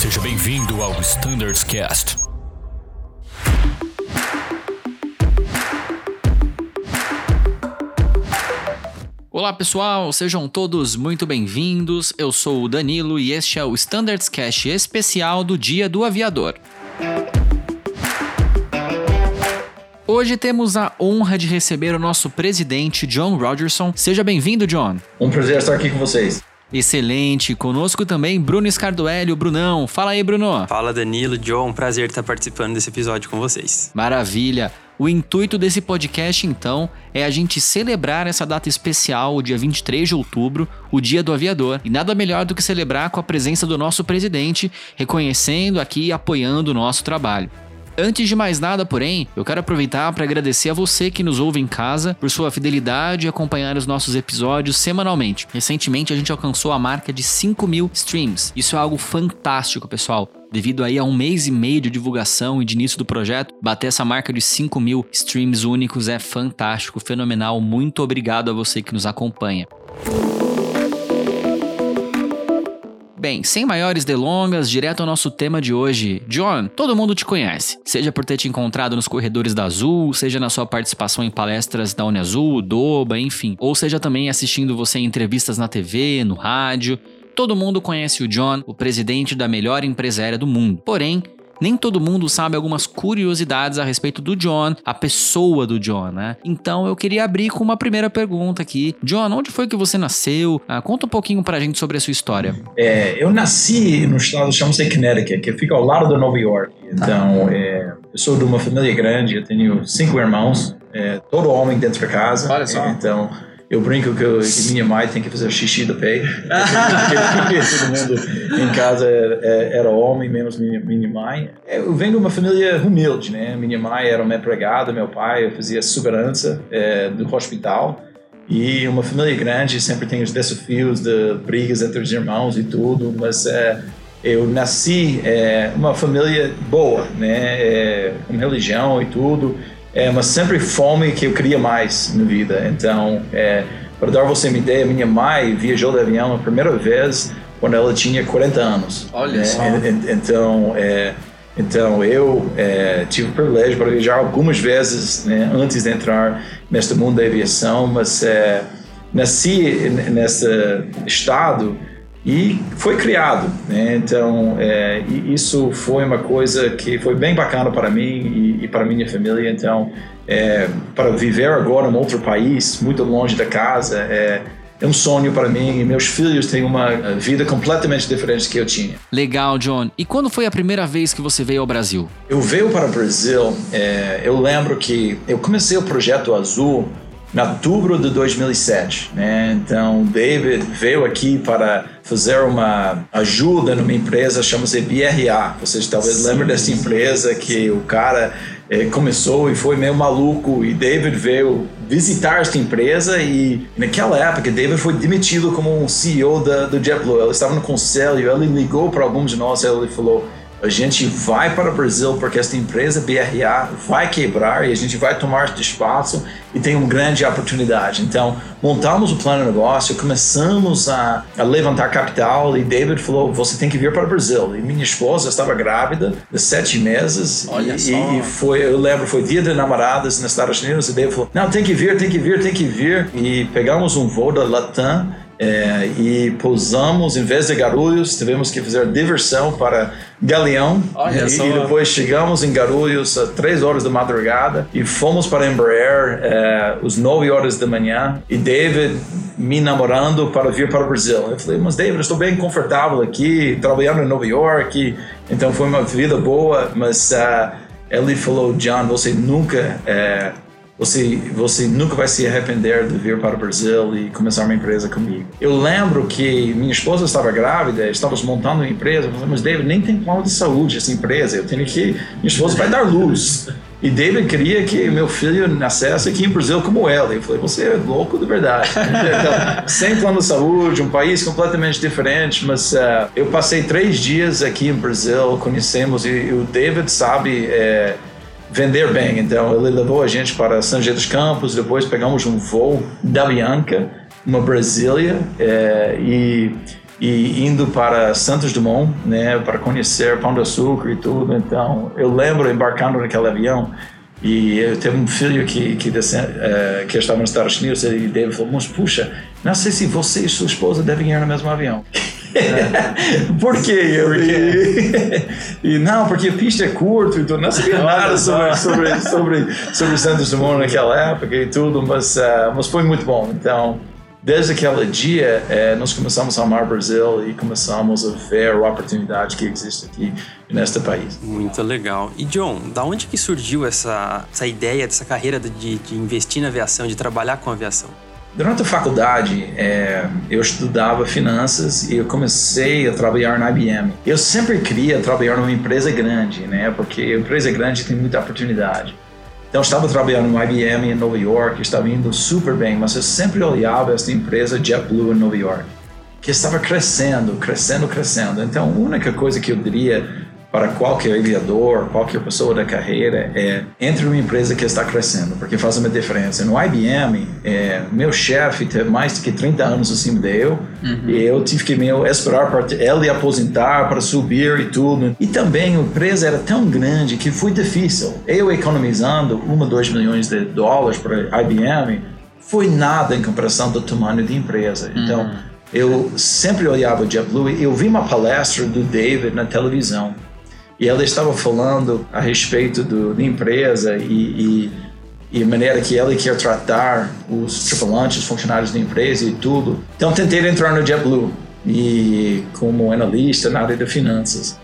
Seja bem-vindo ao Standards Cast. Olá pessoal, sejam todos muito bem-vindos. Eu sou o Danilo e este é o Standards Cast especial do Dia do Aviador. Hoje temos a honra de receber o nosso presidente John Rogerson. Seja bem-vindo, John. Um prazer estar aqui com vocês. Excelente. Conosco também Bruno Scardoelli, o Brunão. Fala aí, Bruno. Fala, Danilo, John. Prazer estar participando desse episódio com vocês. Maravilha. O intuito desse podcast, então, é a gente celebrar essa data especial, o dia 23 de outubro, o Dia do Aviador. E nada melhor do que celebrar com a presença do nosso presidente, reconhecendo aqui e apoiando o nosso trabalho. Antes de mais nada, porém, eu quero aproveitar para agradecer a você que nos ouve em casa por sua fidelidade e acompanhar os nossos episódios semanalmente. Recentemente a gente alcançou a marca de 5 mil streams. Isso é algo fantástico, pessoal. Devido aí a um mês e meio de divulgação e de início do projeto, bater essa marca de 5 mil streams únicos é fantástico, fenomenal. Muito obrigado a você que nos acompanha. Bem, sem maiores delongas, direto ao nosso tema de hoje. John, todo mundo te conhece, seja por ter te encontrado nos corredores da Azul, seja na sua participação em palestras da Uniazul, Doba, enfim, ou seja também assistindo você em entrevistas na TV, no rádio. Todo mundo conhece o John, o presidente da melhor empresa aérea do mundo. Porém, nem todo mundo sabe algumas curiosidades a respeito do John, a pessoa do John, né? Então eu queria abrir com uma primeira pergunta aqui. John, onde foi que você nasceu? Ah, conta um pouquinho pra gente sobre a sua história. É, eu nasci no estado chama-se Connecticut, que fica ao lado de Nova York. Então, é, eu sou de uma família grande, eu tenho cinco irmãos, é, todo homem dentro da casa. Olha só. Então, eu brinco que, eu, que, minha mãe tem que fazer xixi do pé. Todo mundo em casa era, era homem, menos minha, minha mãe. Eu venho de uma família humilde, né? Minha mãe era uma empregada, meu pai fazia segurança é, do hospital. E uma família grande sempre tem os desafios de brigas entre os irmãos e tudo, mas é, eu nasci é, uma família boa, né? É, com religião e tudo é, mas sempre fome que eu queria mais na vida. Então, é, para dar você uma ideia, minha mãe viajou de avião a primeira vez quando ela tinha 40 anos. Olha né? só. Então, é, então eu é, tive o privilégio para viajar algumas vezes né, antes de entrar neste mundo da aviação, mas é, nasci nesse estado e foi criado. Né? Então, é, isso foi uma coisa que foi bem bacana para mim e, e para minha família. Então, é, para viver agora em outro país, muito longe da casa, é, é um sonho para mim e meus filhos têm uma vida completamente diferente que eu tinha. Legal, John. E quando foi a primeira vez que você veio ao Brasil? Eu veio para o Brasil, é, eu lembro que eu comecei o projeto Azul em outubro de 2007. Né? Então, David veio aqui para fazer uma ajuda numa empresa chamada BRA. Vocês talvez lembrem dessa empresa que o cara eh, começou e foi meio maluco e David veio visitar esta empresa e naquela época David foi demitido como um CEO da, do JetBlue. Ele estava no conselho, ele ligou para alguns de nós e ele falou a gente vai para o Brasil porque esta empresa BRA vai quebrar e a gente vai tomar este espaço e tem uma grande oportunidade. Então, montamos o plano de negócio, começamos a, a, levantar capital e David falou: você tem que vir para o Brasil. E minha esposa estava grávida de sete meses. Olha e, só. e foi, eu lembro, foi dia de namoradas nos Estados Unidos e David falou: não, tem que vir, tem que vir, tem que vir. E pegamos um voo da Latam é, e pousamos, em vez de Guarulhos, tivemos que fazer diversão para Galeão. Olha e, só. e depois chegamos em Guarulhos às 3 horas da madrugada e fomos para Embraer é, às 9 horas da manhã. E David me namorando para vir para o Brasil. Eu falei, mas David, eu estou bem confortável aqui, trabalhando em Nova York. Então foi uma vida boa, mas uh, ele falou, John, você nunca. é, você, você nunca vai se arrepender de vir para o Brasil e começar uma empresa comigo. Eu lembro que minha esposa estava grávida, estávamos montando uma empresa, eu falei, mas David, nem tem plano de saúde essa empresa, eu tenho que, minha esposa vai dar luz. E David queria que meu filho nascesse aqui em Brasil como ela. Eu falei, você é louco de verdade. Então, sem plano de saúde, um país completamente diferente, mas uh, eu passei três dias aqui em Brasil, conhecemos, e, e o David sabe... É, vender bem. Então ele levou a gente para São José dos Campos, depois pegamos um voo da Bianca, uma Brasília, é, e e indo para Santos Dumont, né, para conhecer Pão de Açúcar e tudo. Então, eu lembro embarcando naquele avião e eu tenho um filho que que, desce, uh, que estava nos Estados Unidos e David falou, mas puxa, não sei se você e sua esposa devem ir no mesmo avião. Por quê? Eu, e, e, não, porque a pista é curta, então não sabia nada sobre, sobre, sobre, sobre Santos Dumont naquela época e tudo, mas, uh, mas foi muito bom. Então, desde aquele dia, eh, nós começamos a amar o Brasil e começamos a ver a oportunidade que existe aqui neste país. Muito legal. E John, da onde que surgiu essa, essa ideia, dessa carreira de, de investir na aviação, de trabalhar com aviação? Durante a faculdade, é, eu estudava finanças e eu comecei a trabalhar na IBM. Eu sempre queria trabalhar numa empresa grande, né? Porque empresa grande tem muita oportunidade. Então, eu estava trabalhando no IBM em Nova York, estava indo super bem, mas eu sempre olhava esta empresa JetBlue em Nova York, que estava crescendo, crescendo, crescendo. Então, a única coisa que eu diria para qualquer aviador, qualquer pessoa da carreira, é entre uma empresa que está crescendo, porque faz uma diferença. No IBM, é, meu chefe teve mais de que 30 anos acima de eu, uhum. e eu tive que meu, esperar para ele aposentar, para subir e tudo. E também a empresa era tão grande que foi difícil. Eu economizando 1, 2 milhões de dólares para IBM, foi nada em comparação do tamanho da empresa. Então, uhum. eu sempre olhava o JetBlue e eu vi uma palestra do David na televisão e ela estava falando a respeito do, da empresa e, e, e, a maneira que ela quer tratar os tripulantes, os funcionários da empresa e tudo. Então tentei entrar no JetBlue e como analista na área de finanças.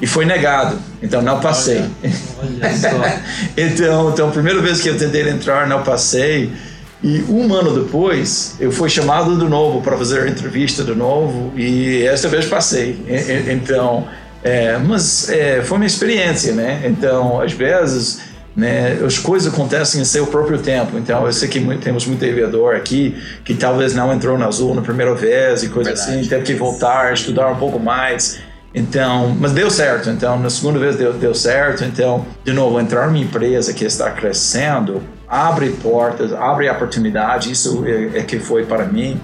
E foi negado, então não passei. Olha, olha então, então, a primeira vez que eu tentei entrar, não passei. E um ano depois, eu fui chamado de novo para fazer a entrevista de novo e esta vez passei. Então, é, mas é, foi uma experiência, né? Então, às vezes, né, as coisas acontecem em seu próprio tempo. Então, eu sei que muito, temos muito aviador aqui que talvez não entrou na Azul na primeira vez e coisa Verdade. assim, teve que voltar, estudar um pouco mais. Então, mas deu certo. Então, na segunda vez deu, deu certo. Então, de novo, entrar numa empresa que está crescendo abre portas, abre oportunidade. Isso é, é que foi para mim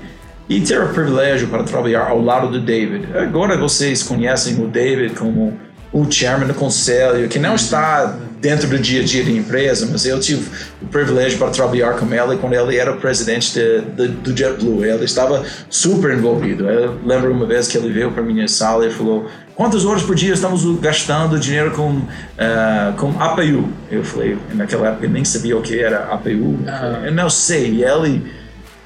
e ter o privilégio para trabalhar ao lado do David. Agora vocês conhecem o David como o chairman do conselho, que não está dentro do dia a dia da empresa, mas eu tive o privilégio para trabalhar com ele quando ele era o presidente de, de, do JetBlue. Ele estava super envolvido. Eu lembro uma vez que ele veio para minha sala e falou: Quantas horas por dia estamos gastando dinheiro com, uh, com APU? Eu falei: Naquela época eu nem sabia o que era APU. Eu, eu não sei. E ele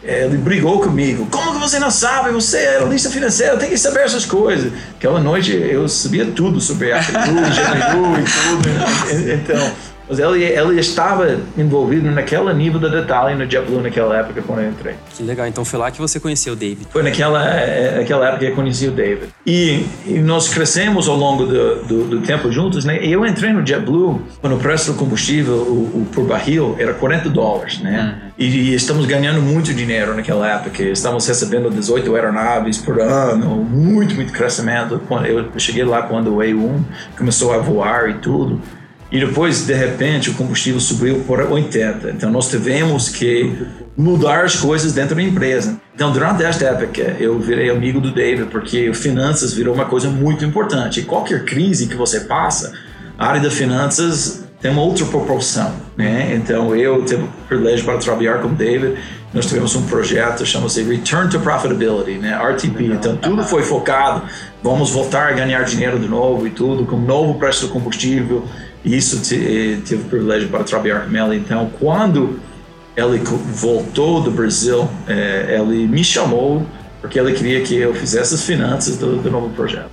ele brigou comigo. Como que você não sabe? Você é analista financeiro, tem que saber essas coisas. Aquela noite eu sabia tudo sobre a GPU, e tudo. Então, mas ele, ele estava envolvido naquele nível de detalhe no JetBlue naquela época quando eu entrei. Que legal, então foi lá que você conheceu o David. Foi naquela, é, naquela época que eu conheci o David. E, e nós crescemos ao longo do, do, do, tempo juntos, né? Eu entrei no JetBlue quando o preço do combustível o, o por barril era 40 dólares, né? Uhum. E, estamos ganhando muito dinheiro naquela época. Estamos recebendo 18 aeronaves por ano, muito, muito crescimento. Eu cheguei lá quando o A1 começou a voar e tudo. E depois, de repente, o combustível subiu por 80. Então, nós tivemos que mudar as coisas dentro da empresa. Então, durante esta época, eu virei amigo do David, porque finanças virou uma coisa muito importante. E qualquer crise que você passa, a área de finanças tem uma outra proporção, né? Então, eu tive o privilégio para trabalhar com o David. Nós tivemos um projeto, chama-se Return to Profitability, né? RTP. Então, tudo foi focado. Vamos voltar a ganhar dinheiro de novo e tudo, com novo preço do combustível isso eh, tive o privilégio para trabalhar com ela. Então, quando ele voltou do Brasil, é, ele me chamou porque ele queria que eu fizesse as finanças do, do novo projeto.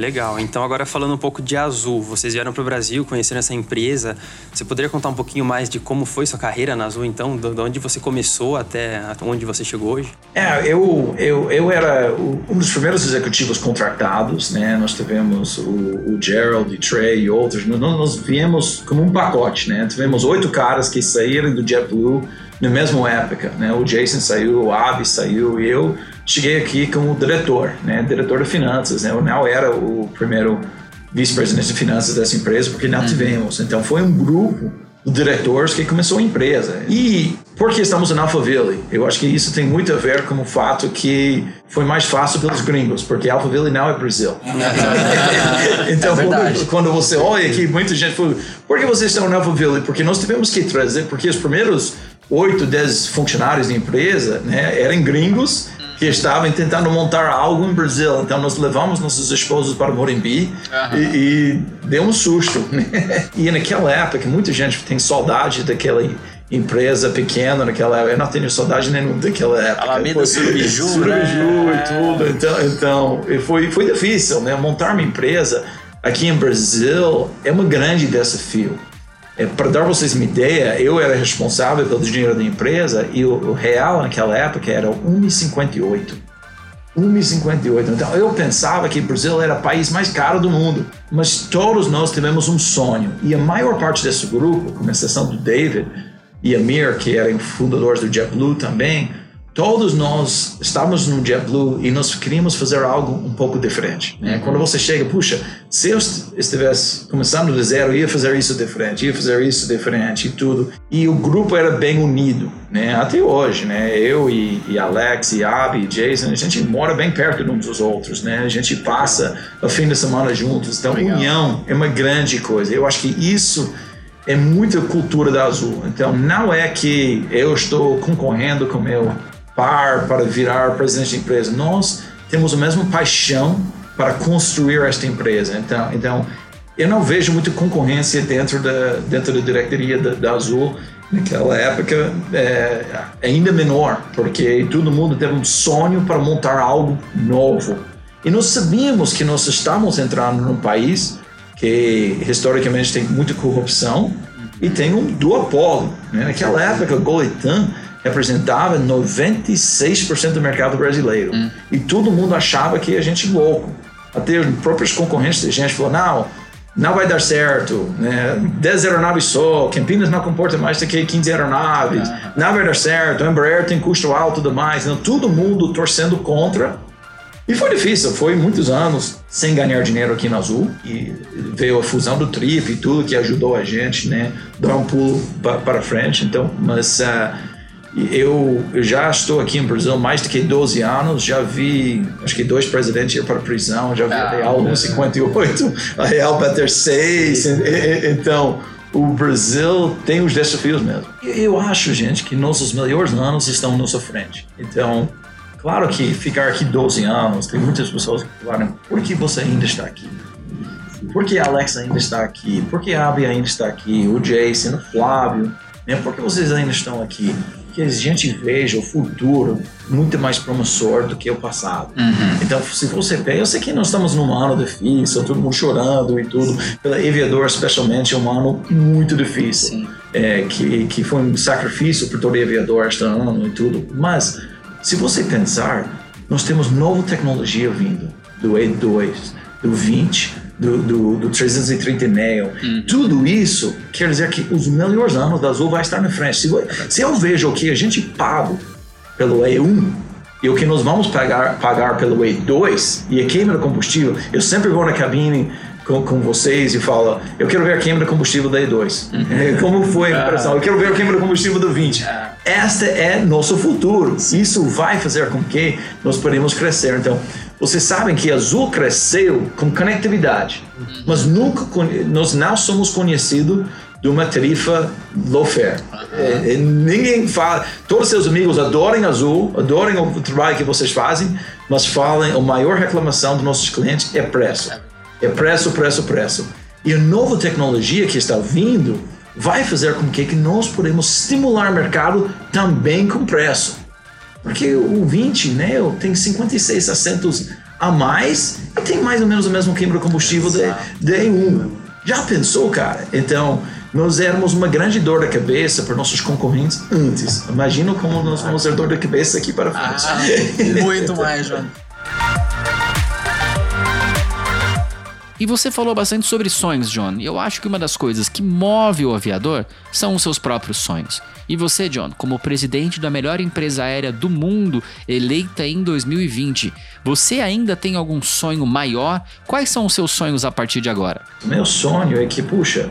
Legal. Então, agora falando um pouco de Azul, vocês vieram para o Brasil, conheceram essa empresa. Você poderia contar um pouquinho mais de como foi sua carreira na Azul, então? De onde você começou até onde você chegou hoje? É, eu, eu, eu era um dos primeiros executivos contratados, né? Nós tivemos o, o Gerald, o Trey e outros. Nós, nós viemos como um pacote, né? Tivemos oito caras que saíram do JetBlue na mesma época, né? O Jason saiu, o Avi saiu eu cheguei aqui como diretor, né, diretor de finanças, né, eu não era o primeiro vice-presidente de finanças dessa empresa, porque não tivemos. Então foi um grupo de diretores que começou a empresa. E por que estamos em Alphaville? Eu acho que isso tem muito a ver com o fato que foi mais fácil pelos gringos, porque Alphaville não é Brasil. então, É quando, quando você olha aqui, muita gente falou, por que vocês estão em Alphaville? Porque nós tivemos que trazer, porque os primeiros 8, 10 funcionários da empresa né, eram gringos que estavam tentando montar algo em Brasil. Então, nós levamos nossos esposos para Morumbi e, e deu um susto. Né? E naquela época, muita gente tem saudade daquela empresa pequena naquela época. Eu não tenho saudade nenhuma daquela época. Alameda Surubiju, Surubiju né? e tudo. Então, então foi, foi difícil, né? Montar uma empresa aqui em Brasil é um grande desafio. É, para dar vocês uma ideia, eu era responsável pelo dinheiro da empresa e o, o real naquela época era 1,58. 1,58. Então eu pensava que o Brasil era o país mais caro do mundo. Mas todos nós tivemos um sonho. E a maior parte desse grupo, com exceção do David e Amir, que eram fundadores do JetBlue também, todos nós estávamos no JetBlue e nós queríamos fazer algo um pouco diferente. Né? Quando você chega, puxa, se eu est- estivesse começando do zero, ia fazer isso diferente, ia fazer isso diferente e tudo. E o grupo era bem unido, né? Até hoje, né? Eu e, e Alex, e Abby, e Jason, a gente mora bem perto de uns dos outros, né? A gente passa o fim de semana juntos. Então, união é uma grande coisa. Eu acho que isso é muita cultura da Azul. Então, não é que eu estou concorrendo com meu par para virar presidente da empresa. Nós temos a mesma paixão para construir esta empresa. Então, então eu não vejo muita concorrência dentro da, dentro da diretoria da, da Azul. Naquela época, é, ainda menor, porque todo mundo teve um sonho para montar algo novo. E nós sabíamos que nós estávamos entrando num país que historicamente tem muita corrupção e tem um duopólio. Né? Naquela época, o Goletan representava 96% do mercado brasileiro. E todo mundo achava que a gente louco. Até os próprios concorrentes da gente falou, não, não vai dar certo, né? 10 aeronaves só, Campinas não comporta mais do que 15 aeronaves, não vai dar certo, Embraer tem custo alto demais. Então, todo mundo torcendo contra e foi difícil, foi muitos anos sem ganhar dinheiro aqui na Azul e veio a fusão do Trip e tudo que ajudou a gente, né, dar um pulo pa- para frente. Então, mas ah, eu, eu já estou aqui em Brasil mais do que 12 anos, já vi, acho que dois presidentes ir para a prisão, já vi a Real com 58, a Real para ter seis. E- e- Então, o Brasil tem os desafios mesmo. Eu acho, gente, que nossos melhores anos estão à nossa frente. Então, Claro que ficar aqui 12 anos, tem muitas pessoas que falaram, por que você ainda está aqui? Por que Alex ainda está aqui? Por que Abby ainda está aqui? O Jason, o Flávio, né? Por que vocês ainda estão aqui? Que a gente veja o futuro muito mais promissor do que o passado. Então, se você pega, eu sei que nós estamos num ano difícil, todo mundo chorando e tudo, pela Aviador especialmente, é um ano muito difícil, é, que, que foi um sacrifício para todo Aviador este ano e tudo, mas se você pensar, nós temos nova tecnologia vindo do E2, do 20, do, do, do 330 Neo. Tudo isso quer dizer que os melhores anos da Azul vai estar na frente. Se, eu- se eu vejo o que a gente paga pelo E1 e o que nós vamos pagar, pagar pelo E2 e a queima de combustível, eu sempre vou na cabine com, com vocês e falo, eu quero ver a queima de combustível da E2. É, Como foi a impressão? Eu quero ver a queima de combustível do 20. Esta é nosso futuro. Isso vai fazer com que nós podemos crescer. Então, vocês sabem que Azul cresceu com conectividade, mas nunca nós não somos conhecidos de uma tarifa low fare. É, é, ninguém fala. Todos seus amigos adorem Azul, adorem o trabalho que vocês fazem, mas falem a maior reclamação dos nossos clientes é preço. É preço, preço, preço. E a nova tecnologia que está vindo vai fazer com que nós podemos estimular o mercado também com preço. Porque o 20 Neo tem 56 assentos a mais e tem mais ou menos o mesmo queima de combustível de, de E1. Já pensou, cara? Então, nós éramos uma grande dor de cabeça para nossos concorrentes antes. Imagina como nós vamos ter dor de cabeça aqui para frente. Ah, muito mais, João. E você falou bastante sobre sonhos, John. E eu acho que uma das coisas que move o aviador são os seus próprios sonhos. E você, John, como presidente da melhor empresa aérea do mundo, eleita em 2020, você ainda tem algum sonho maior? Quais são os seus sonhos a partir de agora? Meu sonho é que, puxa,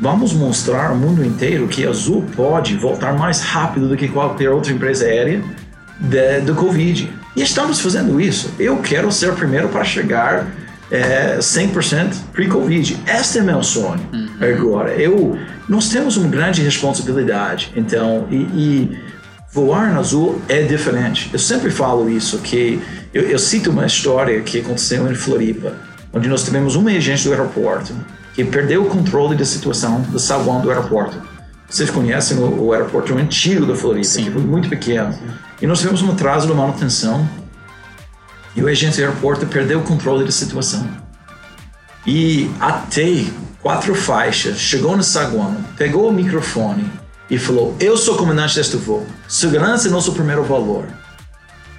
vamos mostrar ao mundo inteiro que a Azul pode voltar mais rápido do que qualquer outra empresa aérea do Covid. E estamos fazendo isso. Eu quero ser o primeiro para chegar é, 100% pre-Covid. Este é meu sonho. Uhum. Agora, eu, nós temos uma grande responsabilidade. Então, e, e, voar no azul é diferente. Eu sempre falo isso, que eu, eu, cito uma história que aconteceu em Floripa, onde nós tivemos um agente do aeroporto que perdeu o controle da situação do saguão do aeroporto. Vocês conhecem o, o aeroporto antigo da Floripa, Sim. que foi muito pequeno. E nós tivemos um atraso de manutenção e o agente do aeroporto perdeu o controle da situação. E até quatro faixas, chegou no saguão, pegou o microfone e falou: Eu sou comandante deste voo. Segurança é nosso primeiro valor.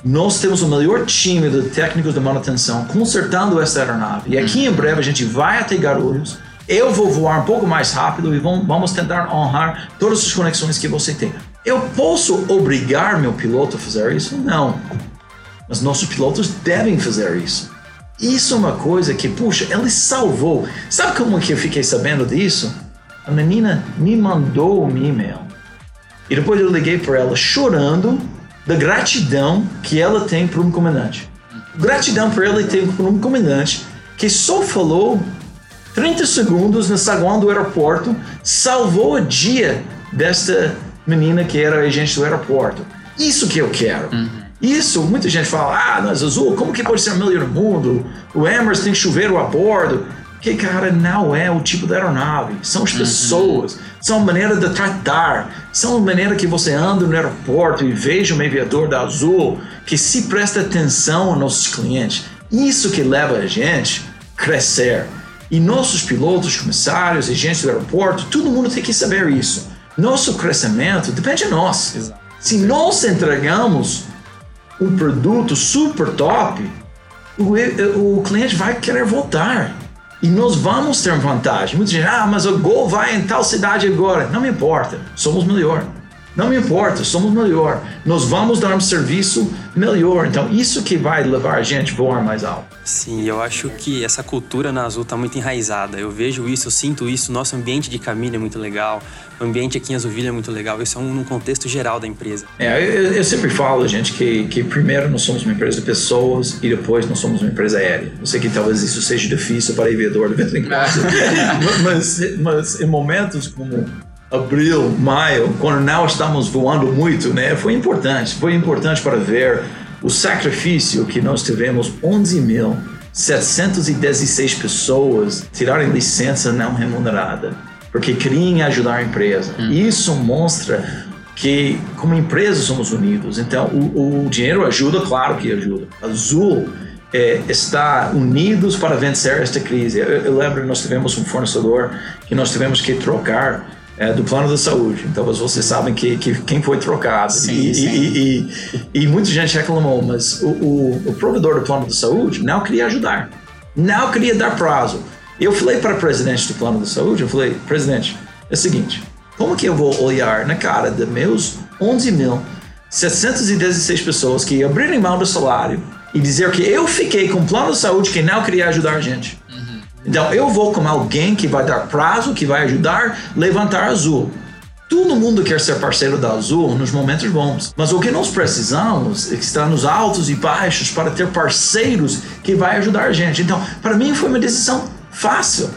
Nós temos o melhor time de técnicos de manutenção consertando esta aeronave. E aqui em breve a gente vai até Guarulhos. Eu vou voar um pouco mais rápido e vamos tentar honrar todas as conexões que você tem. Eu posso obrigar meu piloto a fazer isso? Não. Mas nossos pilotos devem fazer isso. Isso é uma coisa que, puxa, ele salvou. Sabe como que eu fiquei sabendo disso? A menina me mandou um e-mail. E depois eu liguei para ela chorando da gratidão que ela tem por um comandante. Gratidão por ela ter por um comandante que só falou 30 segundos no saguão do aeroporto, salvou o dia desta menina que era agente do aeroporto. Isso que eu quero. Uhum. Isso, muita gente fala, ah, nós azul, como que pode ser a melhor no mundo? O Emirates tem chuveiro a bordo. Que, cara, não é o tipo da aeronave. São as uhum. pessoas, uhum. são a maneira de tratar, são a maneira que você anda no aeroporto e veja um aviador da Azul que se presta atenção aos nossos clientes. Isso que leva a gente a crescer. E nossos pilotos, comissários, agentes do aeroporto, todo mundo tem que saber isso. Nosso crescimento depende de nós. Exato. Se nós entregamos um produto super top, o, o cliente vai querer voltar. E nós vamos ter vantagem. Muita gente, ah, mas o Gol vai em tal cidade agora. Não me importa, somos melhor. Não me importa, somos melhor. Nós vamos dar um serviço melhor. Então, isso que vai levar a gente a voar mais alto. Sim, eu acho que essa cultura na Azul está muito enraizada. Eu vejo isso, eu sinto isso. Nosso ambiente de caminho é muito legal. O ambiente aqui em Azulville é muito legal. Isso é um, um contexto geral da empresa. É, eu, eu, sempre falo, gente, que, que primeiro nós somos uma empresa de pessoas e depois nós somos uma empresa aérea. Eu sei que talvez isso seja difícil para aviador de vez em quando. mas, mas em momentos como abril, maio, quando não estamos voando muito, né? Foi importante, foi importante para ver o sacrifício que nós tivemos 11.716 pessoas tirarem licença não remunerada, porque queriam ajudar a empresa. Hum. Isso mostra que, como empresa, somos unidos. Então, o, o dinheiro ajuda, claro que ajuda. Azul é, está unidos para vencer esta crise. Eu, eu lembro, nós tivemos um fornecedor que nós tivemos que trocar é, do plano da saúde. Então vocês sabem que, que quem foi trocado. Sim, e, sim. E, e, e, muita gente reclamou, mas o, o, o, provedor do plano da saúde não queria ajudar, não queria dar prazo. Eu falei para o presidente do plano da saúde, eu falei, presidente, é o seguinte, como que eu vou olhar na cara de meus 11.716 pessoas que abriram mão do salário e dizer que eu fiquei com o plano de saúde que não queria ajudar a gente? Então eu vou com alguém que vai dar prazo, que vai ajudar levantar a Azul. Todo mundo quer ser parceiro da Azul nos momentos bons. Mas o que nós precisamos é estar nos altos e baixos para ter parceiros que vai ajudar a gente. Então, para mim foi uma decisão fácil,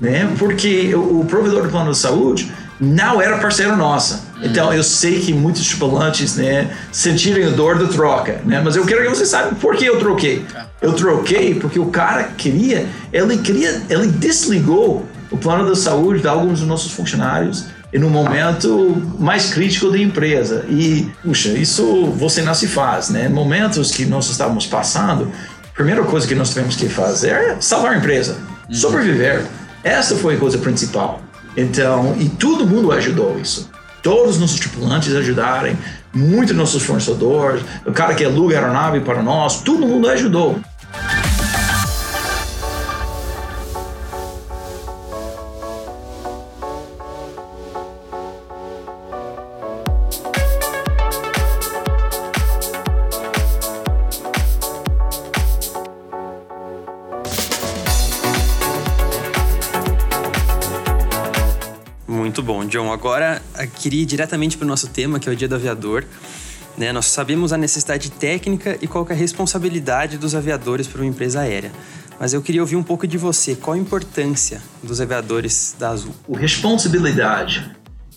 né? Porque o provedor do plano de saúde não era parceiro nossa. Então eu sei que muitos tripulantes, né, sentirem a dor da troca, né? Mas eu quero que você saiba por que eu troquei. Eu troquei porque o cara queria, ele queria, ele desligou o plano da saúde de alguns dos nossos funcionários em um momento mais crítico da empresa. E, puxa, isso você não se faz, né? Momentos que nós estávamos passando, a primeira coisa que nós tivemos que fazer é salvar a empresa, uhum. sobreviver. Essa foi a coisa principal. Então, e todo mundo ajudou isso. Todos os nossos tripulantes ajudarem, muitos nossos fornecedores, o cara que aluga aeronave para nós, todo mundo ajudou. Agora, queria ir diretamente para o nosso tema, que é o Dia do Aviador. Né? Nós sabemos a necessidade técnica e qual é a responsabilidade dos aviadores para uma empresa aérea. Mas eu queria ouvir um pouco de você. Qual a importância dos aviadores da Azul? A responsabilidade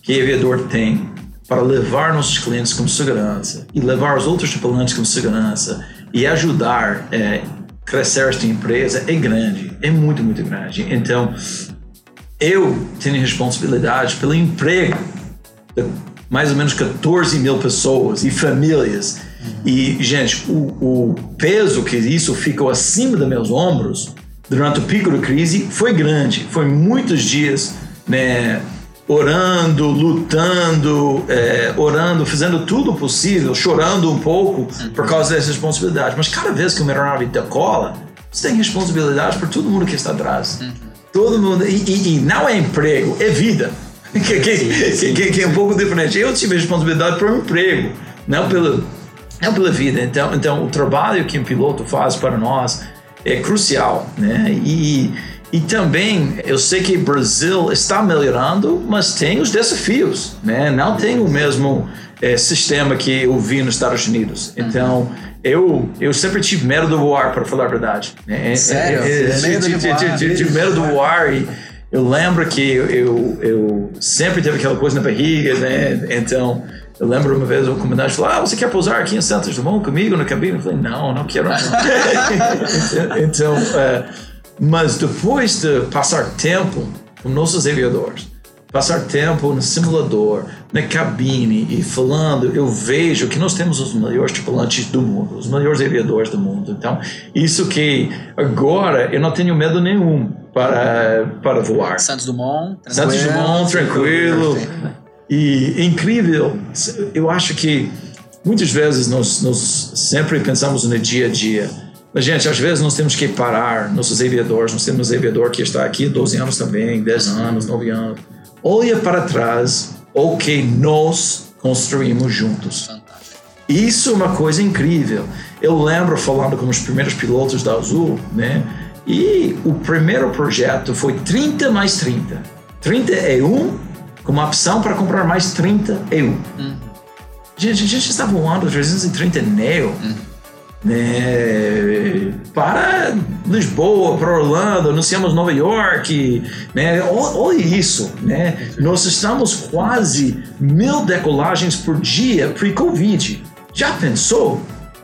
que o aviador tem para levar nossos clientes com segurança e levar os outros tripulantes com segurança e ajudar é, crescer esta empresa é grande, é muito, muito grande. Então, eu tenho responsabilidade pelo emprego de mais ou menos 14 mil pessoas e famílias. E, gente, o, o peso que isso ficou acima dos meus ombros durante o pico da crise foi grande. Foi muitos dias, né? orando, lutando, é, orando, fazendo tudo possível, chorando um pouco por causa dessa responsabilidade. Mas cada vez que uma aeronave decola, você tem responsabilidade por todo mundo que está atrás. Uhum. Todo mundo. E, e, e, não é emprego, é vida. Que, que, sim, que, que, é um pouco diferente. Eu tive responsabilidade por um emprego, não pela, não pela vida. Então, então, o trabalho que um piloto faz para nós é crucial. Né? E e também eu sei que o Brasil está melhorando, mas tem os desafios, né? Não tem o mesmo é, sistema que eu vi nos Estados Unidos. Uhum. Então eu eu sempre tive medo do voar, para falar a verdade. É, Sério? É, é, medo do voar e eu lembro que eu, eu, eu sempre teve aquela coisa na barriga, né? Então eu lembro uma vez o comandante falou: Ah, você quer pousar aqui em Santos Dumont comigo na cabine? Eu falei: Não, não quero. então, uh, mas depois de passar tempo com nossos aviadores, passar tempo no simulador, na cabine e falando, eu vejo que nós temos os melhores tripulantes do mundo, os melhores aviadores do mundo. Então, isso que agora eu não tenho medo nenhum para, para voar. Santos Dumont, tranquilo. Santos Dumont, tranquilo. E incrível, eu acho que muitas vezes nós, nós sempre pensamos no dia a dia mas, gente, às vezes nós temos que parar nossos aviadores. Nós temos um aviador que está aqui 12 anos também, 10 anos, 9 anos. Olha para trás o que nós construímos juntos. Isso é uma coisa incrível. Eu lembro falando com os primeiros pilotos da Azul, né? E o primeiro projeto foi 30 mais 30. 30 é um, com uma opção para comprar mais 30 é um. Uhum. Gente, a gente está voando 330 Neo. Uhum né, para Lisboa, para Orlando, anunciamos Nova York, né, olha isso, né, nós estamos quase mil decolagens por dia pre-Covid. Já pensou?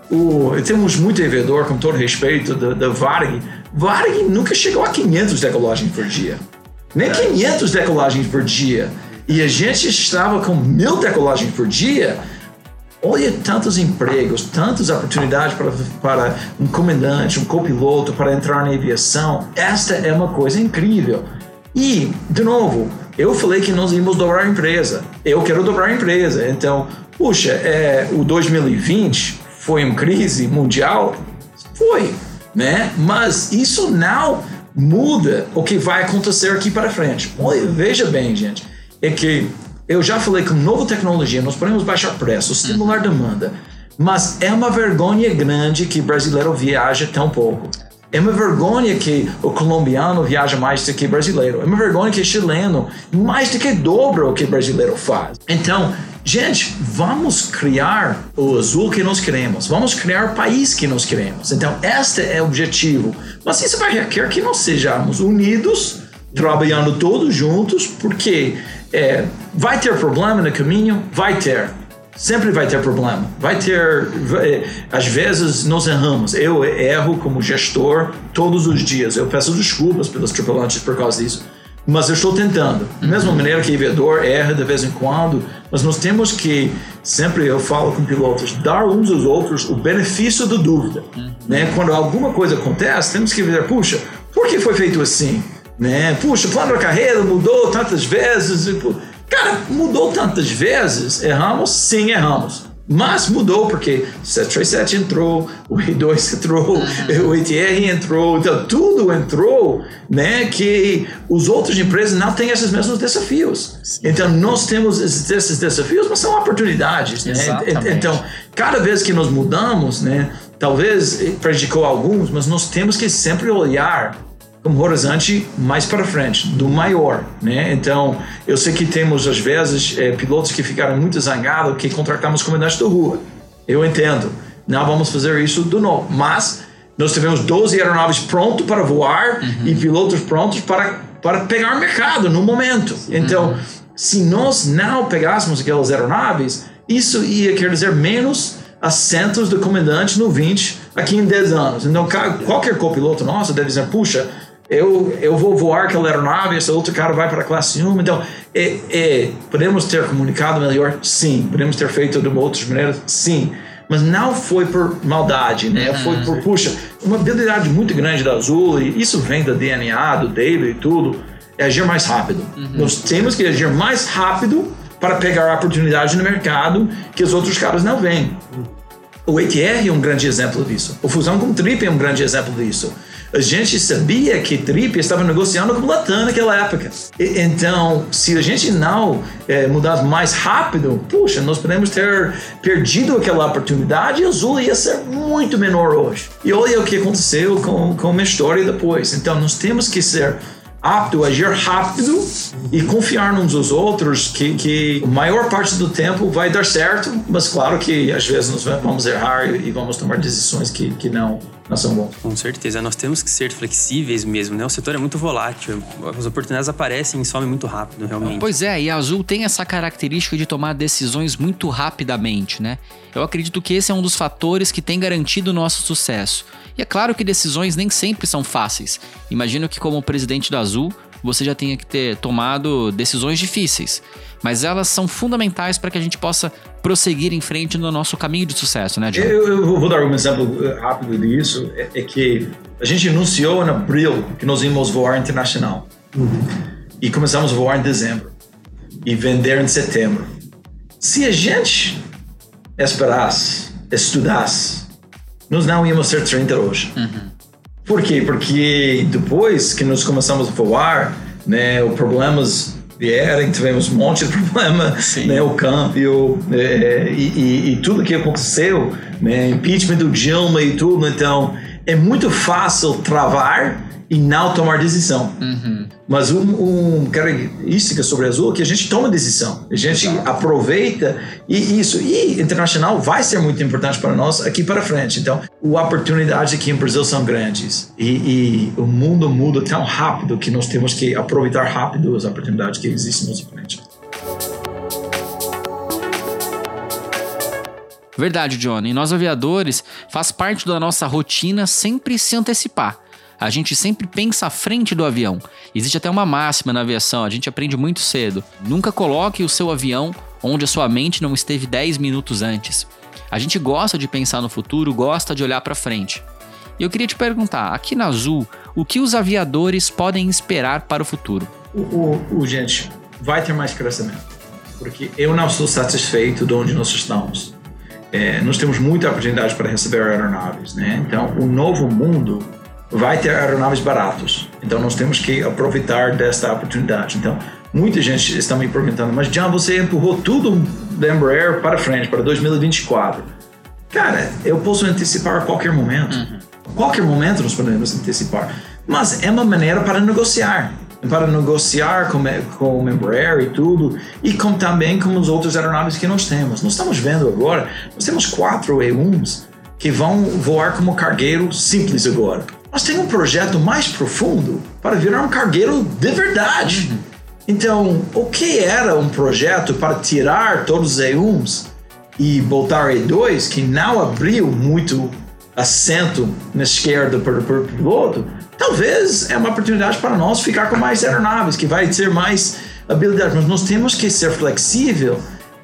O, temos muito devedor, com todo respeito, da, da Varg. Varg nunca chegou a 500 decolagens por dia. Nem 500 decolagens por dia. E a gente estava com mil decolagens por dia Olha tantos empregos, tantas oportunidades para, para um comandante, um copiloto para entrar na aviação. Esta é uma coisa incrível. E, de novo, eu falei que nós íamos dobrar a empresa. Eu quero dobrar a empresa. Então, puxa, é, o 2020 foi uma crise mundial? Foi, né? Mas isso não muda o que vai acontecer aqui para frente. Olha, veja bem, gente, é que eu já falei que nova tecnologia nós podemos baixar preço, estimular uhum. demanda, mas é uma vergonha grande que brasileiro viaja tão pouco. É uma vergonha que o colombiano viaja mais do que o brasileiro. É uma vergonha que o chileno mais do que dobra o que brasileiro faz. Então, gente, vamos criar o azul que nós queremos. Vamos criar o país que nós queremos. Então, este é o objetivo. Mas isso vai requerer que nós sejamos unidos, trabalhando todos juntos, porque é, vai ter problema no caminho? Vai ter. Sempre vai ter problema. Vai ter. Vai, às vezes nós erramos. Eu erro como gestor todos os dias. Eu peço desculpas pelos tripulantes por causa disso. Mas eu estou tentando. Da mesma uhum. maneira que o aviador erra de vez em quando, mas nós temos que, sempre eu falo com pilotos, dar uns aos outros o benefício da dúvida. Uhum. Né? Quando alguma coisa acontece, temos que ver, puxa, por que foi feito assim? Né? Puxa, o plano da carreira mudou tantas vezes. Cara, mudou tantas vezes. Erramos? Sim, erramos. Mas mudou porque o 737 entrou, o E2 entrou, uhum. o ETR entrou, então tudo entrou, né? Que os outras empresas não têm esses mesmos desafios. Sim. Então nós temos esses desafios, mas são oportunidades, né? Então cada vez que nós mudamos, né? Talvez prejudicou alguns, mas nós temos que sempre olhar um horizonte mais para frente, do maior, né? Então, eu sei que temos às vezes é, pilotos que ficaram muito zangados que contratamos comandantes da rua. Eu entendo. Não vamos fazer isso de novo, mas nós tivemos 12 aeronaves prontos para voar uhum. e pilotos prontos para para pegar mercado no momento. Então, uhum. se nós não pegássemos aquelas aeronaves, isso ia querer dizer menos assentos do comandante no 20 aqui em 10 anos. Então, qualquer copiloto nosso deve dizer, puxa, eu, eu vou voar aquela aeronave, esse outro cara vai para a classe 1. Então, é, é, podemos ter comunicado melhor? Sim. Podemos ter feito de outras maneiras? Sim. Mas não foi por maldade, né? Uhum. Foi por, puxa, uma habilidade muito grande da Azul, e isso vem do DNA, do David e tudo, é agir mais rápido. Uhum. Nós temos que agir mais rápido para pegar a oportunidade no mercado que os outros caras não veem. O ATR é um grande exemplo disso. O Fusão com Trip é um grande exemplo disso a gente sabia que Trip estava negociando com Latam naquela época. E, então, se a gente não é, mudasse mais rápido, puxa, nós podemos ter perdido aquela oportunidade e a Azul ia ser muito menor hoje. E olha o que aconteceu com, com a história depois. Então, nós temos que ser apto a agir rápido e confiar uns aos outros que, que a maior parte do tempo vai dar certo, mas claro que às vezes nós vamos errar e vamos tomar decisões que, que não não são bons. Com certeza, nós temos que ser flexíveis mesmo, né? O setor é muito volátil, as oportunidades aparecem e somem muito rápido, realmente. Pois é, e a Azul tem essa característica de tomar decisões muito rapidamente, né? Eu acredito que esse é um dos fatores que tem garantido o nosso sucesso. E é claro que decisões nem sempre são fáceis. Imagino que como presidente da Azul, você já tenha que ter tomado decisões difíceis, mas elas são fundamentais para que a gente possa prosseguir em frente no nosso caminho de sucesso, né, John? Eu, eu vou dar um exemplo eh, rápido disso, é, é, que a gente anunciou em abril que nós íamos voar internacional. E começamos a voar em dezembro. E vender em setembro. Se a gente esperasse, estudasse, nós não íamos ser 30 hoje. Uhum. Por quê? Porque depois que nós começamos a voar, né, os problemas vieram, tivemos um monte de problema, né, o câmbio é, e, e, e, tudo que aconteceu, né, impeachment do Dilma e tudo, então é muito fácil travar e não tomar decisão. Uhum. Mas um, um característica sobre a Azul é que a gente toma decisão, a gente Exato. aproveita e isso. E internacional vai ser muito importante para nós aqui para frente. Então, as oportunidades aqui em Brasil são grandes e, e, o mundo muda tão rápido que nós temos que aproveitar rápido as oportunidades que existem nos frente. Verdade, Johnny. Nós aviadores faz parte da nossa rotina sempre se antecipar a gente sempre pensa à frente do avião. Existe até uma máxima na aviação, a gente aprende muito cedo. Nunca coloque o seu avião onde a sua mente não esteve 10 minutos antes. A gente gosta de pensar no futuro, gosta de olhar para frente. E eu queria te perguntar, aqui na Azul, o que os aviadores podem esperar para o futuro? O, o, o gente, vai ter mais crescimento, porque eu não estou satisfeito de onde nós estamos. É, nós temos muita oportunidade para receber aeronaves, né? Então, o novo mundo vai ter aeronaves baratos. Então nós temos que aproveitar desta oportunidade. Então muita gente está me perguntando, mas John, você empurrou tudo da Embraer para frente, para 2024. Cara, eu posso antecipar a qualquer momento. Uhum. Qualquer momento nós podemos antecipar. Mas é uma maneira para negociar. Para negociar com, com o Embraer e tudo, e com, também com os outros aeronaves que nós temos. Nós estamos vendo agora, nós temos quatro E1s que vão voar como cargueiro simples agora nós temos um projeto mais profundo para virar um cargueiro de verdade. Então, o que era um projeto para tirar todos os E1s e botar E2, que não abriu muito assento na esquerda para o piloto, talvez é uma oportunidade para nós ficar com mais aeronaves, que vai ter mais habilidade. Mas nós temos que ser flexível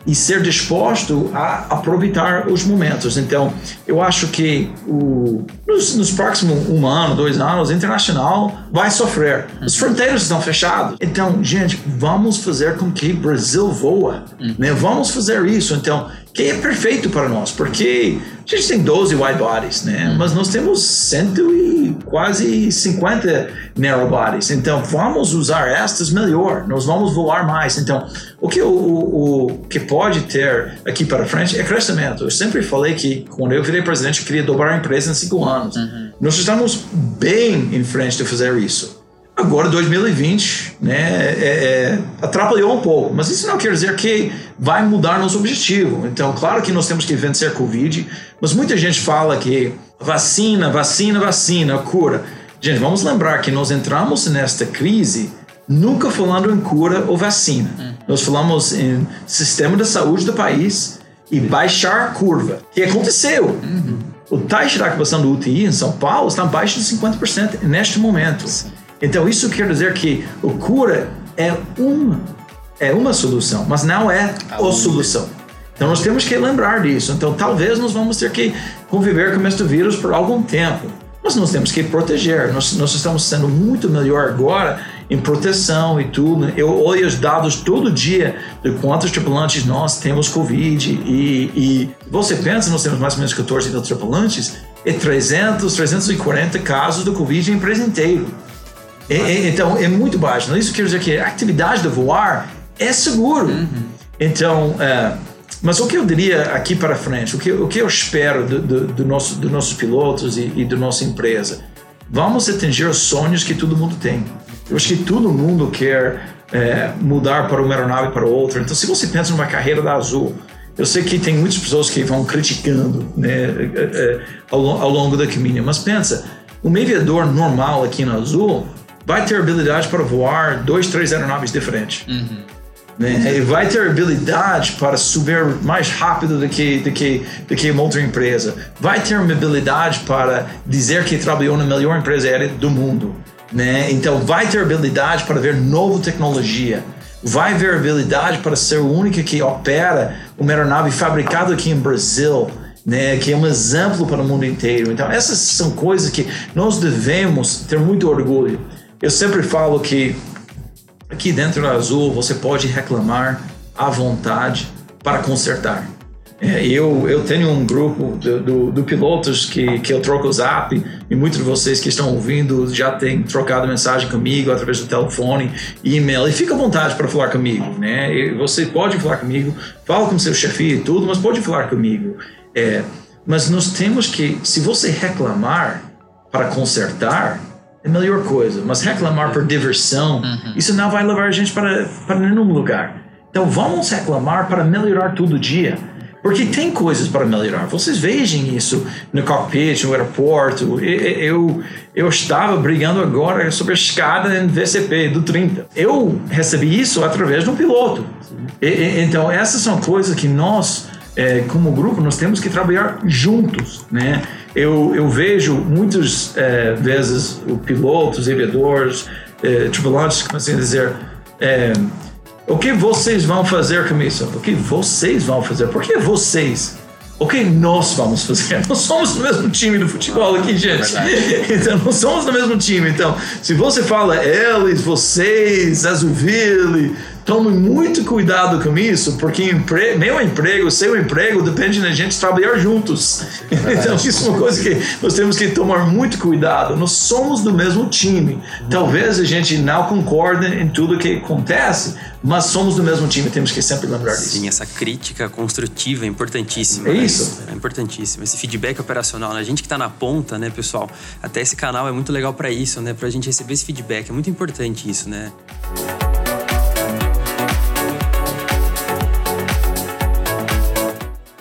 e ser disposto a aproveitar os momentos. Então, eu acho que o, nos, nos, próximos um ano, dois anos, internacional vai sofrer. As fronteiras estão fechadas. Então, gente, vamos fazer com que o Brasil voa. Né? Vamos fazer isso. Então, que é perfeito para nós, porque a gente tem 12 wide bodies, né? Mas nós temos cento e quase 50 narrow bodies. Então, vamos usar estas melhor. Nós vamos voar mais. Então, o que, o, o, o que pode ter aqui para frente é crescimento. Eu sempre falei que quando eu virei presidente, eu queria dobrar a empresa em cinco anos. Uhum. Nós estamos bem em frente de fazer isso. Agora, 2020, né, é, é, atrapalhou um pouco, mas isso não quer dizer que vai mudar nosso objetivo. Então, claro que nós temos que vencer a Covid, mas muita gente fala que vacina, vacina, vacina, cura. Gente, vamos lembrar que nós entramos nesta crise nunca falando em cura ou vacina. Hum. Nós falamos em sistema de saúde do país e baixar a curva, que aconteceu. Uhum. O taxa de ocupação do UTI em São Paulo está abaixo de 50% neste momento. Então, isso quer dizer que a cura é uma, é uma solução, mas não é a solução. Então, nós temos que lembrar disso. Então, talvez nós vamos ter que conviver com este vírus por algum tempo. Mas nós temos que proteger. Nós, nós estamos sendo muito melhor agora em proteção e tudo. Eu olho os dados todo dia de quantos tripulantes nós temos Covid e, e você pensa, nós temos mais ou menos 14 mil tripulantes, e 300, 340 casos do Covid em empresa inteira. E, e, então, é muito baixo. Isso quer dizer que a atividade de voar é seguro. Uhum. Então, é, mas o que eu diria aqui para frente, o que, o que eu espero do, do, do nosso, dos nossos pilotos e, e da nossa empresa, vamos atingir os sonhos que todo mundo tem. Eu acho que todo mundo quer é, mudar para uma aeronave para outra. Então, se você pensa numa carreira da Azul, eu sei que tem muitas pessoas que vão criticando né, é, é, ao, ao, longo do caminho, mas pensa, um aviador normal aqui na Azul vai ter habilidade para voar dois, três aeronaves diferentes. Uhum. Né? Ele vai ter habilidade para subir mais rápido do que, do, que, do que uma outra empresa. Vai ter uma habilidade para dizer que trabalhou na melhor empresa aérea do mundo né? Então vai ter habilidade para ver nova tecnologia, vai ter habilidade para ser o único que opera uma aeronave fabricada aqui em Brasil, né? Que é um exemplo para o mundo inteiro. Então essas são coisas que nós devemos ter muito orgulho. Eu sempre falo que aqui dentro da Azul você pode reclamar à vontade para consertar. É, eu, eu tenho um grupo do, do, do, pilotos que, que eu troco o zap e muitos de vocês que estão ouvindo já têm trocado mensagem comigo através do telefone, e-mail e fica à vontade para falar comigo, né? E você pode falar comigo, fala com seu chefe e tudo, mas pode falar comigo. É, mas nós temos que, se você reclamar para consertar, é a melhor coisa. Mas reclamar por diversão, uhum. isso não vai levar a gente para, para nenhum lugar. Então vamos reclamar para melhorar todo dia porque tem coisas para melhorar. Vocês vejam isso no cockpit, no aeroporto. Eu, eu estava brigando agora sobre a escada em VCP do 30. Eu recebi isso através de um piloto. E, então, essas são coisas que nós, é, como grupo, nós temos que trabalhar juntos, né? Eu, eu vejo muitas é, vezes o pilotos, aviadores, é, tripulantes começam a dizer é, o que vocês vão fazer com isso? O que vocês vão fazer? Por que vocês? O que nós vamos fazer? Nós somos do mesmo time do futebol aqui, gente. É então, nós somos do mesmo time. Então, se você fala eles, vocês, Azuville, Tome muito cuidado com isso, porque empre... meu emprego, seu emprego, depende da gente trabalhar juntos. então, isso é uma coisa que nós temos que tomar muito cuidado. Nós somos do mesmo time. Talvez a gente não concorde em tudo que acontece, mas somos do mesmo time, temos que sempre lembrar disso. Sim, essa crítica construtiva é importantíssima. É né? isso. É importantíssimo. Esse feedback operacional, né? a gente que está na ponta, né, pessoal? Até esse canal é muito legal para isso, né? Para a gente receber esse feedback. É muito importante isso, né?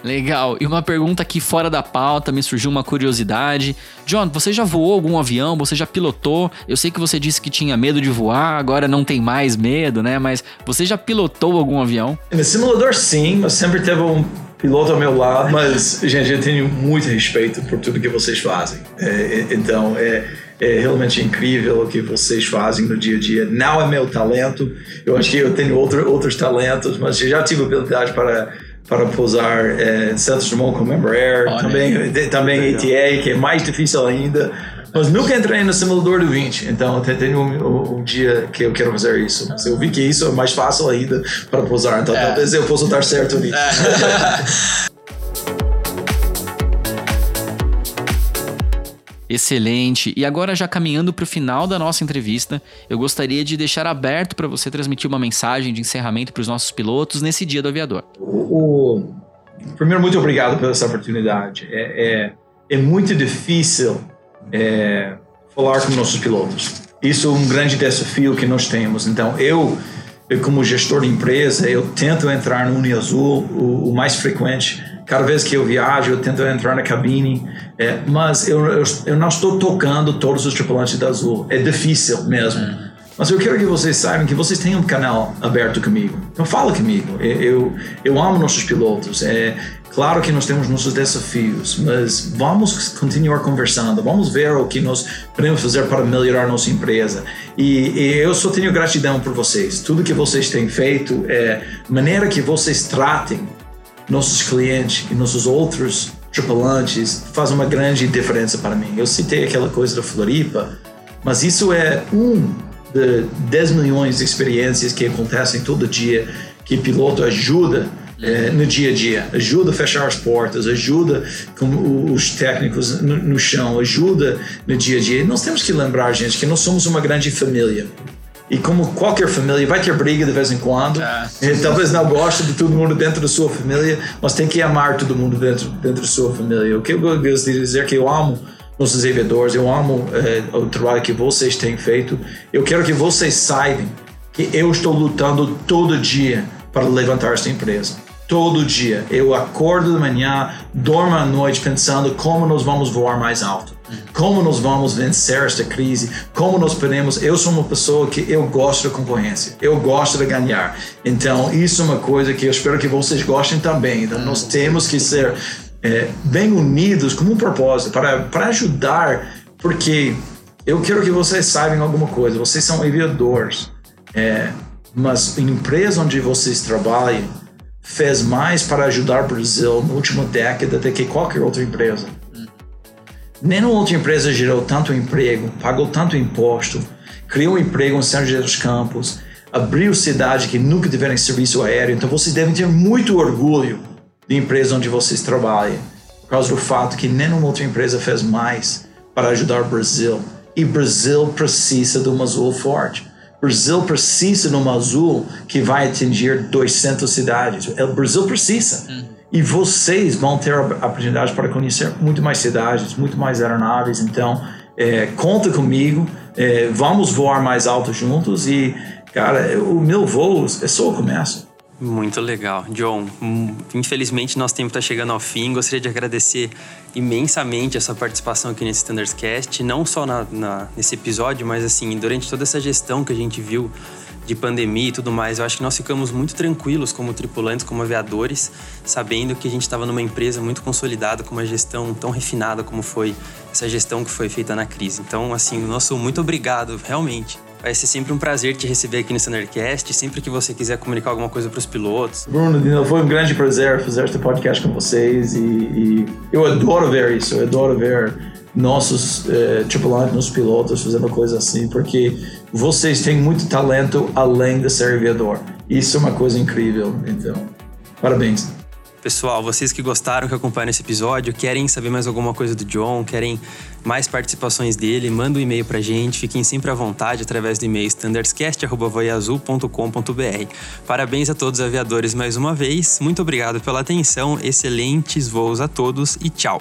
Legal. E uma pergunta aqui fora da pauta, me surgiu uma curiosidade. John, você já voou algum avião? Você já pilotou? Eu sei que você disse que tinha medo de voar, agora não tem mais medo, né? Mas você já pilotou algum avião? No simulador, sim, mas sempre teve um piloto ao meu lado. Mas, gente, eu tenho muito respeito por tudo que vocês fazem. É, é então, é é realmente incrível o que vocês fazem no dia a dia. Não é meu talento, eu acho que eu tenho outro, outros talentos, mas já tive habilidade para para pousar é, Santos Dumont com Embraer, Olha, também, também ATA, que é mais difícil ainda. Mas nunca entrei no simulador do 20, então um, um, um, dia que eu quero fazer isso. Mas eu vi que isso é mais fácil ainda para pousar, então é. talvez eu possa dar certo nisso. É. Excelente. E agora, já caminhando para o final da nossa entrevista, eu gostaria de deixar aberto para você transmitir uma mensagem de encerramento para os nossos pilotos nesse dia do aviador. O, o... Primeiro, muito obrigado pela essa oportunidade. É, é, é muito difícil é, falar com nossos pilotos. Isso é um grande desafio que nós temos. Então, eu, eu como gestor de empresa, eu tento entrar no Uniazul o, o mais frequente. Cada vez que eu viajo, eu tento entrar na cabine, é, mas eu, eu, eu, não estou tocando todos os tripulantes da Azul. É difícil mesmo. Mas eu quero que vocês saibam que vocês têm um canal aberto comigo. Então fala comigo. Eu, eu, eu amo nossos pilotos. É, Claro que nós temos nossos desafios, mas vamos continuar conversando, vamos ver o que nós podemos fazer para melhorar nossa empresa. E, e eu só tenho gratidão por vocês. Tudo que vocês têm feito, é maneira que vocês tratem nossos clientes e nossos outros tripulantes faz uma grande diferença para mim. Eu citei aquela coisa da Floripa, mas isso é um de 10 milhões de experiências que acontecem todo dia que piloto ajuda é, no dia a dia, ajuda a fechar as portas, ajuda com os técnicos no, no, chão, ajuda no dia a dia. Nós temos que lembrar, gente, que nós somos uma grande família. E como qualquer família, vai ter briga de vez em quando. Ah, talvez não goste de todo mundo dentro da sua família, mas tem que amar todo mundo dentro, dentro da sua família. O que eu gosto de dizer é que eu amo nossos devedores, eu amo é, o trabalho que vocês têm feito. Eu quero que vocês saibam que eu estou lutando todo dia para levantar esta empresa todo dia. Eu acordo de manhã, dormo à noite pensando como nós vamos voar mais alto, como nós vamos vencer esta crise, como nós podemos. Eu sou uma pessoa que eu gosto da concorrência, eu gosto de ganhar. Então, isso é uma coisa que eu espero que vocês gostem também. Então, nós temos que ser é, bem unidos com um propósito para, para ajudar, porque eu quero que vocês saibam alguma coisa. Vocês são aviadores, é, mas em empresa onde vocês trabalham, fez mais para ajudar o Brasil na última década do que qualquer outra empresa. Nenhuma outra empresa gerou tanto emprego, pagou tanto imposto, criou emprego em São José dos Campos, abriu cidade que nunca tiveram serviço aéreo. Então vocês devem ter muito orgulho da empresa onde vocês trabalham, por causa do fato que nenhuma outra empresa fez mais para ajudar o Brasil. E Brasil precisa de uma azul forte. Brasil precisa de uma azul que vai atingir 200 cidades. O Brasil precisa. Uhum. E vocês vão ter a oportunidade para conhecer muito mais cidades, muito mais aeronaves. Então, é, conta comigo. É, vamos voar mais alto juntos. E, cara, o meu voo é só o começo. Muito legal. John, hum, infelizmente nosso tempo está chegando ao fim. Gostaria de agradecer imensamente a sua participação aqui nesse Standards Cast, não só na, na, nesse episódio, mas assim, durante toda essa gestão que a gente viu de pandemia e tudo mais, eu acho que nós ficamos muito tranquilos como tripulantes, como aviadores, sabendo que a gente estava numa empresa muito consolidada, com uma gestão tão refinada como foi essa gestão que foi feita na crise. Então, assim, nosso muito obrigado, realmente. Vai ser sempre um prazer te receber aqui no Thundercast, sempre que você quiser comunicar alguma coisa para os pilotos. Bruno, foi um grande prazer fazer este podcast com vocês e, e eu adoro ver isso, eu adoro ver nossos eh, tripulantes, nossos pilotos fazendo coisa assim, porque vocês têm muito talento além de ser aviador. Isso é uma coisa incrível, então, parabéns. Pessoal, vocês que gostaram, que acompanharam esse episódio, querem saber mais alguma coisa do John, querem mais participações dele, manda um e-mail pra gente, fiquem sempre à vontade através do e-mail standardscast.voiazul.com.br. Parabéns a todos os aviadores mais uma vez, muito obrigado pela atenção, excelentes voos a todos e tchau!